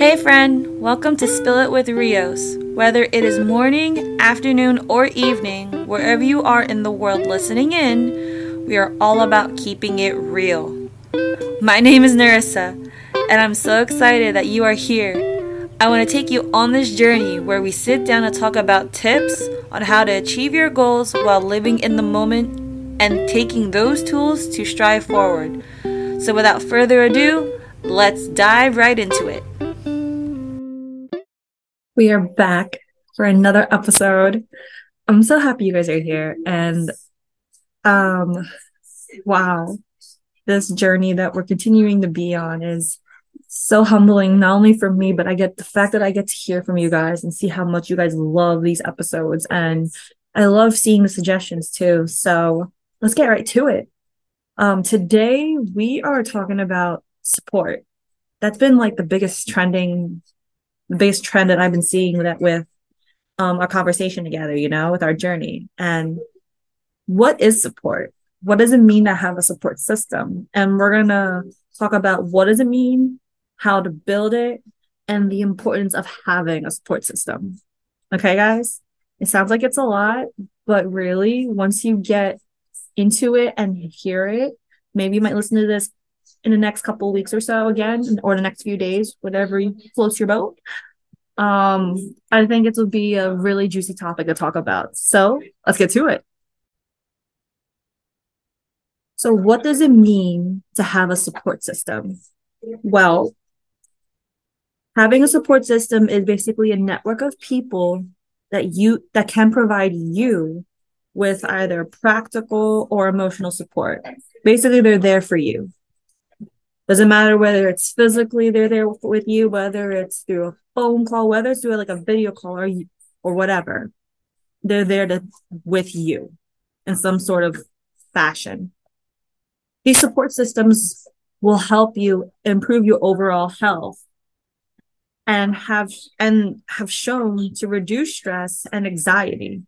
Hey, friend, welcome to Spill It with Rios. Whether it is morning, afternoon, or evening, wherever you are in the world listening in, we are all about keeping it real. My name is Narissa, and I'm so excited that you are here. I want to take you on this journey where we sit down and talk about tips on how to achieve your goals while living in the moment and taking those tools to strive forward. So, without further ado, let's dive right into it. We are back for another episode. I'm so happy you guys are here and um wow. This journey that we're continuing to be on is so humbling not only for me but I get the fact that I get to hear from you guys and see how much you guys love these episodes and I love seeing the suggestions too. So, let's get right to it. Um today we are talking about support. That's been like the biggest trending the biggest trend that I've been seeing that with um, our conversation together, you know, with our journey. And what is support? What does it mean to have a support system? And we're going to talk about what does it mean, how to build it, and the importance of having a support system. Okay, guys? It sounds like it's a lot, but really, once you get into it and hear it, maybe you might listen to this in the next couple weeks or so again, or the next few days, whatever floats your boat. Um, I think it will be a really juicy topic to talk about. So let's get to it. So, what does it mean to have a support system? Well, having a support system is basically a network of people that you that can provide you with either practical or emotional support. Basically, they're there for you. Doesn't matter whether it's physically they're there with you, whether it's through a phone call, whether it's through like a video call or or whatever. They're there to with you in some sort of fashion. These support systems will help you improve your overall health and have and have shown to reduce stress and anxiety.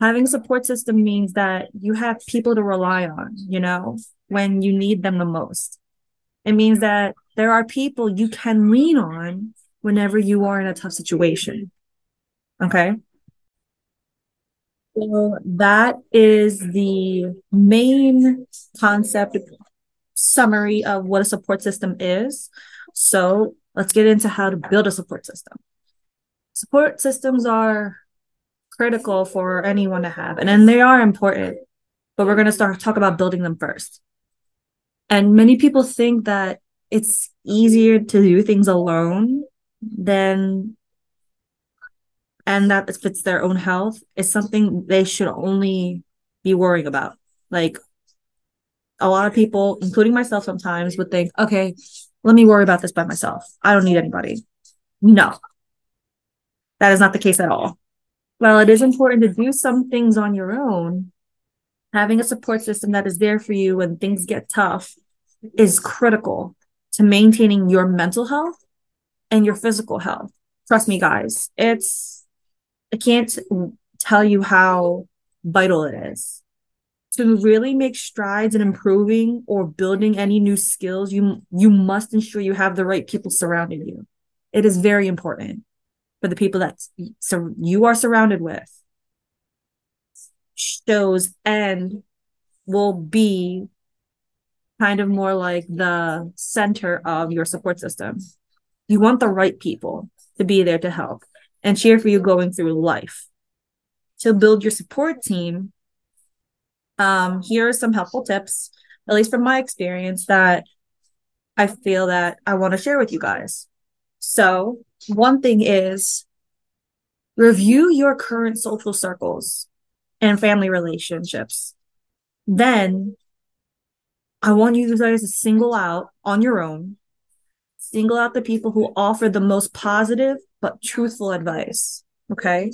Having a support system means that you have people to rely on, you know, when you need them the most. It means mm-hmm. that there are people you can lean on whenever you are in a tough situation. Okay. So that is the main concept summary of what a support system is. So let's get into how to build a support system. Support systems are critical for anyone to have, and then they are important, but we're going to start talk about building them first. And many people think that it's easier to do things alone than and that if it's their own health is something they should only be worrying about. Like a lot of people, including myself sometimes, would think, okay, let me worry about this by myself. I don't need anybody. No. That is not the case at all. While it is important to do some things on your own, having a support system that is there for you when things get tough is critical to maintaining your mental health and your physical health. Trust me, guys, it's, I can't tell you how vital it is. To really make strides in improving or building any new skills, you you must ensure you have the right people surrounding you. It is very important for the people that so you are surrounded with. Shows and will be kind of more like the center of your support system. You want the right people to be there to help and cheer for you going through life. To build your support team, um, here are some helpful tips, at least from my experience, that I feel that I want to share with you guys. So, one thing is review your current social circles and family relationships. Then I want you guys to single out on your own, single out the people who offer the most positive but truthful advice. Okay.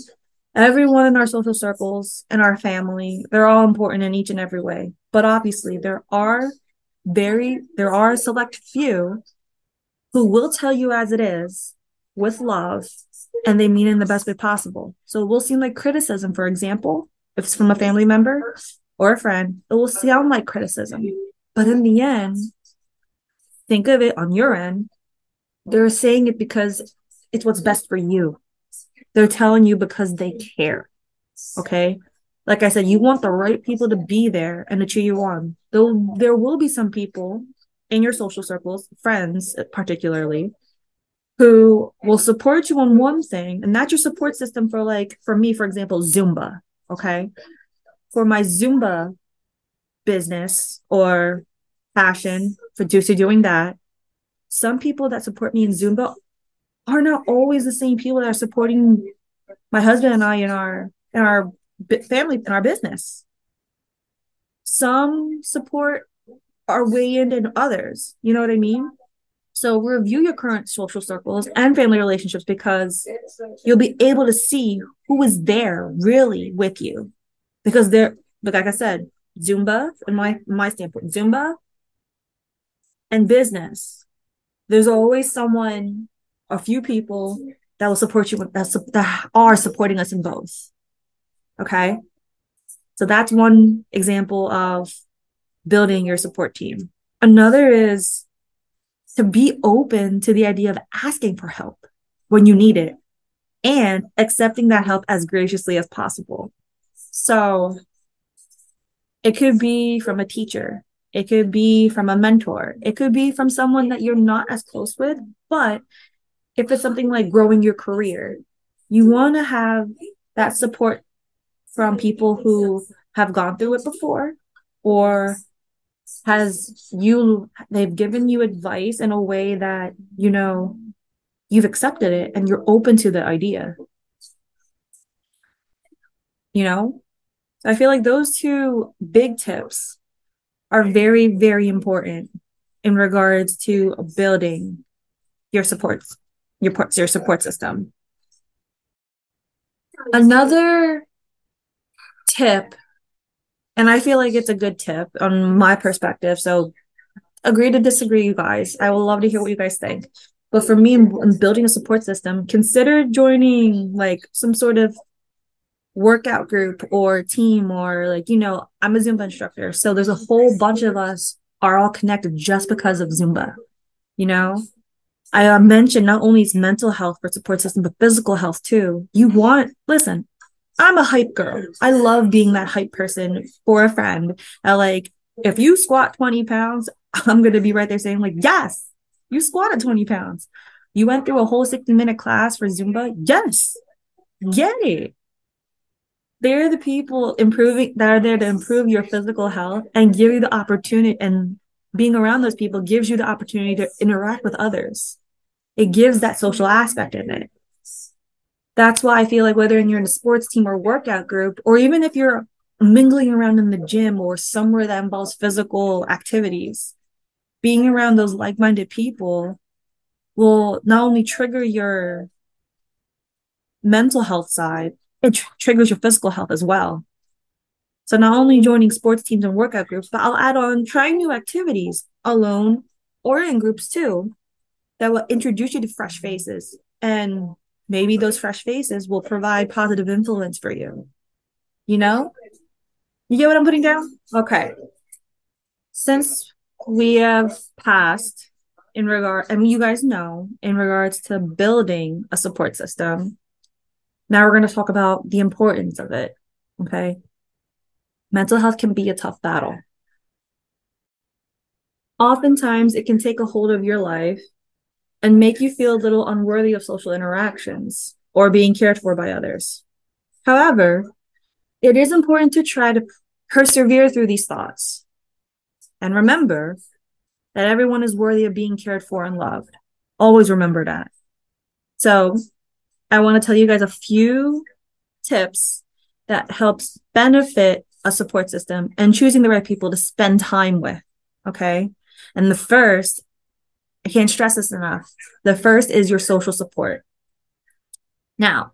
Everyone in our social circles and our family, they're all important in each and every way. But obviously, there are very, there are a select few who will tell you as it is with love and they mean it in the best way possible. So it will seem like criticism, for example, if it's from a family member or a friend, it will sound like criticism. But in the end, think of it on your end. they're saying it because it's what's best for you. They're telling you because they care. Okay. Like I said, you want the right people to be there and to cheer you on. Though there will be some people in your social circles, friends particularly, who will support you on one thing, and that's your support system for like for me, for example, Zumba. Okay. For my Zumba business or passion for doing that, some people that support me in Zumba are not always the same people that are supporting my husband and I in our in our family in our business. Some support are way in than others. You know what I mean? So review your current social circles and family relationships because you'll be able to see who is there really with you. Because they're but like I said, Zumba, in my my standpoint, Zumba and business there's always someone, a few people that will support you that, that are supporting us in both. Okay. So that's one example of building your support team. Another is to be open to the idea of asking for help when you need it and accepting that help as graciously as possible. So it could be from a teacher, it could be from a mentor. It could be from someone that you're not as close with. But if it's something like growing your career, you want to have that support from people who have gone through it before or has you they've given you advice in a way that you know you've accepted it and you're open to the idea you know i feel like those two big tips are very, very important in regards to building your supports, your, your support system. Another tip, and I feel like it's a good tip on my perspective. So agree to disagree, you guys. I would love to hear what you guys think. But for me, in building a support system, consider joining like some sort of workout group or team or like you know i'm a zumba instructor. So there's a whole bunch of us are all connected just because of zumba you know? I mentioned not only is mental health for support system but physical health too. You want listen i'm a hype girl. I love being that hype person for a friend. I like if you squat 20 pounds i'm to be right there saying like yes you squatted 20 pounds. You went through a whole 60 minute class for zumba? Yes. Yay they're the people improving that are there to improve your physical health and give you the opportunity and being around those people gives you the opportunity to interact with others. It gives that social aspect in it. That's why i feel like whether you're in a sports team or workout group or even if you're mingling around in the gym or somewhere that involves physical activities being around those like-minded people will not only trigger your mental health side it tr- triggers your physical health as well. So not only joining sports teams and workout groups, but I'll add on trying new activities alone or in groups too that will introduce you to fresh faces. And maybe those fresh faces will provide positive influence for you. You know? You get what I'm putting down? Okay. Since we have passed in regard, mean, you guys know in regards to building a support system, now we're going to talk about the importance of it. Okay. Mental health can be a tough battle. Oftentimes, it can take a hold of your life and make you feel a little unworthy of social interactions or being cared for by others. However, it is important to try to persevere through these thoughts. And remember that everyone is worthy of being cared for and loved. Always remember that. So I want to tell you guys a few tips that helps benefit a support system and choosing the right people to spend time with. Okay. And the first, I can't stress this enough. The first is your social support. Now,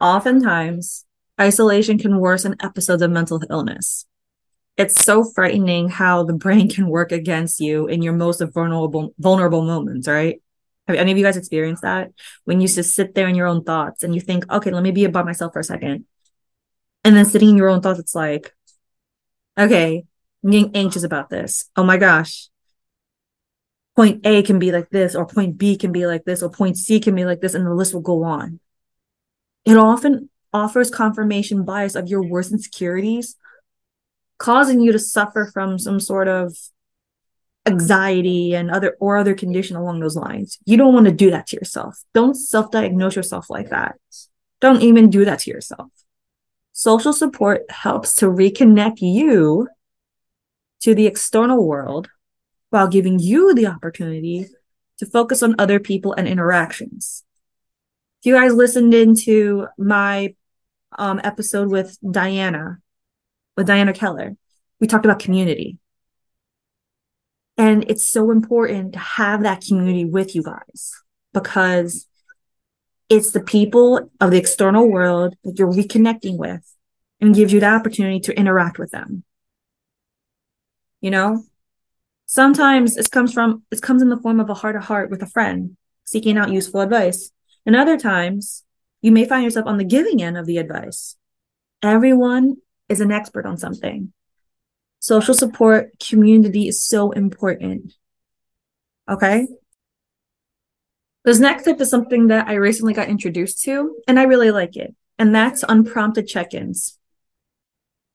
oftentimes, isolation can worsen episodes of mental illness. It's so frightening how the brain can work against you in your most vulnerable vulnerable moments, right? Have any of you guys experienced that? When you just sit there in your own thoughts and you think, okay, let me be by myself for a second. And then sitting in your own thoughts, it's like, okay, I'm getting anxious about this. Oh my gosh. point A can be like this, or point B can be like this, or point C can be like this, and the list will go on. It often offers confirmation bias of your worst insecurities, causing you to suffer from some sort of anxiety and other or other condition along those lines. You don't want to do that to yourself. Don't self-diagnose yourself like that. Don't even do that to yourself. Social support helps to reconnect you to the external world while giving you the opportunity to focus on other people and interactions. If you guys listened into my um, episode with Diana, with Diana Keller, we talked about community. And it's so important to have that community with you guys because it's the people of the external world that you're reconnecting with and gives you the opportunity to interact with them. You know, sometimes it comes from, it comes in the form of a heart to heart with a friend seeking out useful advice. And other times you may find yourself on the giving end of the advice. Everyone is an expert on something. Social support community is so important. Okay. This next tip is something that I recently got introduced to, and I really like it, and that's unprompted check ins.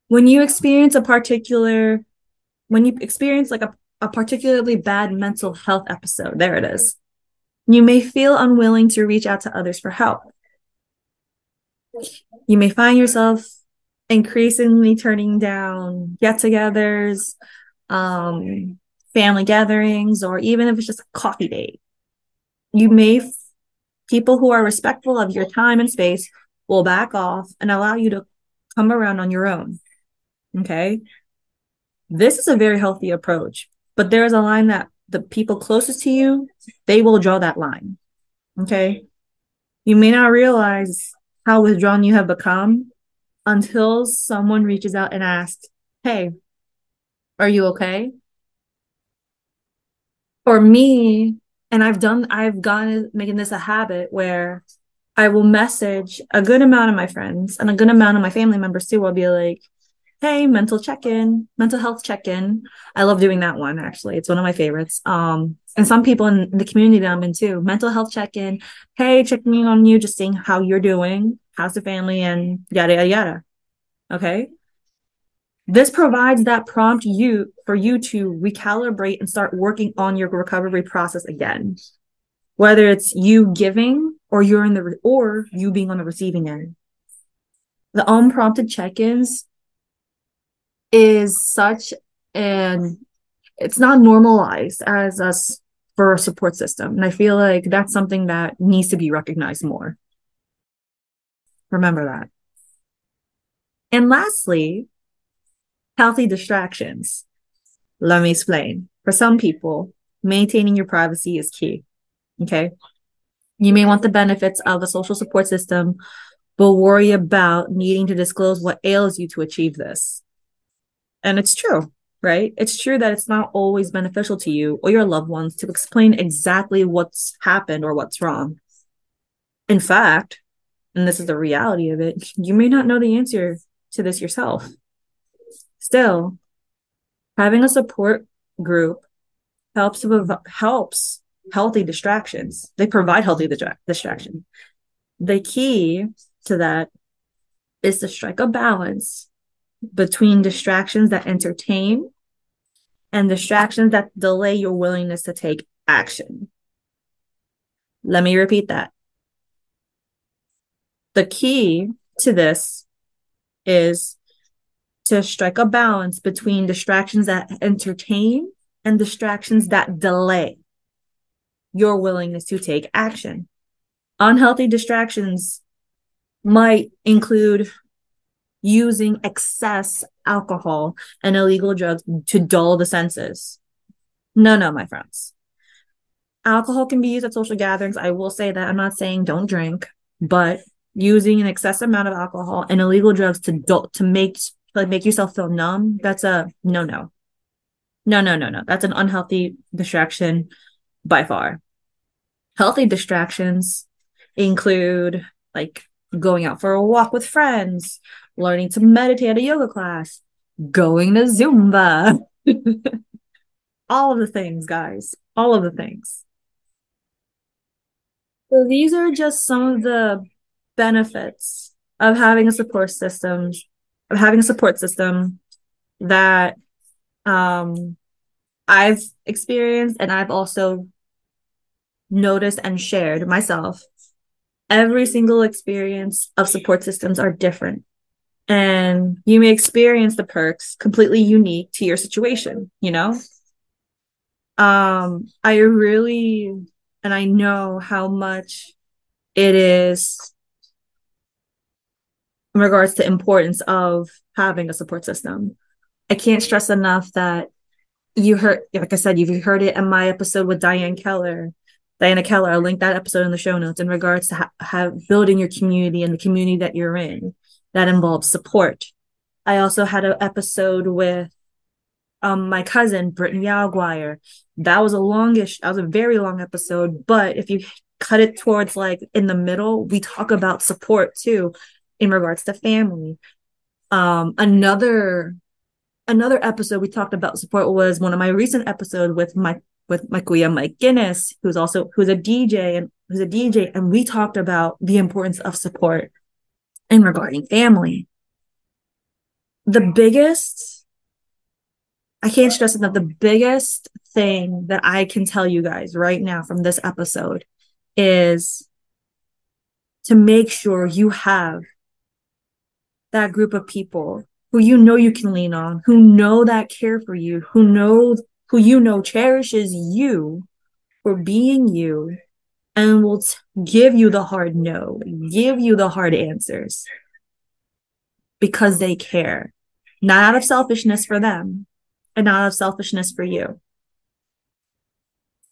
When you experience a particular, when you experience like a, a particularly bad mental health episode, there it is, you may feel unwilling to reach out to others for help. You may find yourself increasingly turning down get togethers, um, family gatherings, or even if it's just a coffee date. You may, people who are respectful of your time and space will back off and allow you to come around on your own. Okay. This is a very healthy approach, but there is a line that the people closest to you, they will draw that line. Okay. You may not realize how withdrawn you have become until someone reaches out and asks, Hey, are you okay? For me, and I've done, I've gone making this a habit where I will message a good amount of my friends and a good amount of my family members too. I'll be like, hey, mental check-in, mental health check-in. I love doing that one actually. It's one of my favorites. Um, and some people in the community that I'm in too, mental health check-in. Hey, checking in on you, just seeing how you're doing, how's the family, and yada yada yada. Okay. This provides that prompt you for you to recalibrate and start working on your recovery process again. Whether it's you giving or you're in the or you being on the receiving end. The unprompted check-ins is such an it's not normalized as us for a support system. And I feel like that's something that needs to be recognized more. Remember that. And lastly, healthy distractions. Let me explain. For some people, maintaining your privacy is key. Okay. You may want the benefits of a social support system, but worry about needing to disclose what ails you to achieve this. And it's true, right? It's true that it's not always beneficial to you or your loved ones to explain exactly what's happened or what's wrong. In fact, and this is the reality of it, you may not know the answer to this yourself. Still, having a support group helps helps healthy distractions. They provide healthy distra- distraction. The key to that is to strike a balance between distractions that entertain and distractions that delay your willingness to take action. Let me repeat that. The key to this is to strike a balance between distractions that entertain and distractions that delay your willingness to take action. Unhealthy distractions might include using excess alcohol and illegal drugs to dull the senses. No, no, my friends. Alcohol can be used at social gatherings. I will say that I'm not saying don't drink, but using an excessive amount of alcohol and illegal drugs to dull, to make like make yourself feel numb, that's a no, no, no, no, no, no. That's an unhealthy distraction by far. Healthy distractions include like going out for a walk with friends, learning to meditate at a yoga class, going to Zumba. all of the things, guys. All of the things. So these are just some of the benefits of having a support system, of having a support system that um I've experienced and I've also noticed and shared myself. Every single experience of support systems are different. And you may experience the perks completely unique to your situation, you know? Um, I really and I know how much it is in regards to importance of having a support system. I can't stress enough that you heard, like I said, you've heard it in my episode with Diane Keller. Diana Keller, I'll link that episode in the show notes in regards to ha- building your community and the community that you're in that involves support. I also had an episode with um my cousin Brittany Alguire. That was a longish, that was a very long episode, but if you cut it towards like in the middle, we talk about support too in regards to family. Um another another episode we talked about support was one of my recent episodes with my with my kuya Mike Guinness, who's also who's a DJ and who's a DJ, and we talked about the importance of support in regarding family. The biggest, I can't stress enough, the biggest thing that I can tell you guys right now from this episode is to make sure you have that group of people who you know you can lean on, who know that care for you, who know who you know cherishes you for being you and will t- give you the hard no, give you the hard answers because they care, not out of selfishness for them and not out of selfishness for you.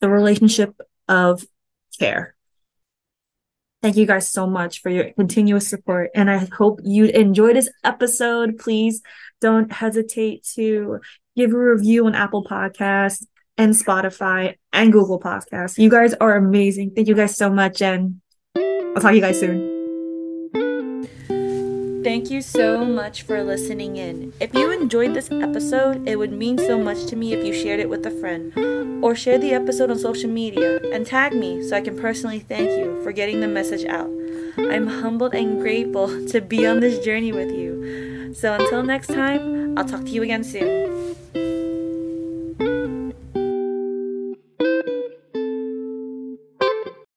The relationship of care. Thank you guys so much for your continuous support. And I hope you enjoy this episode. Please don't hesitate to give a review on Apple Podcasts and Spotify and Google Podcasts. You guys are amazing. Thank you guys so much. And I'll talk to you guys soon. Thank you so much for listening in. If you enjoyed this episode, it would mean so much to me if you shared it with a friend or share the episode on social media and tag me so I can personally thank you for getting the message out. I'm humbled and grateful to be on this journey with you. So until next time, I'll talk to you again soon.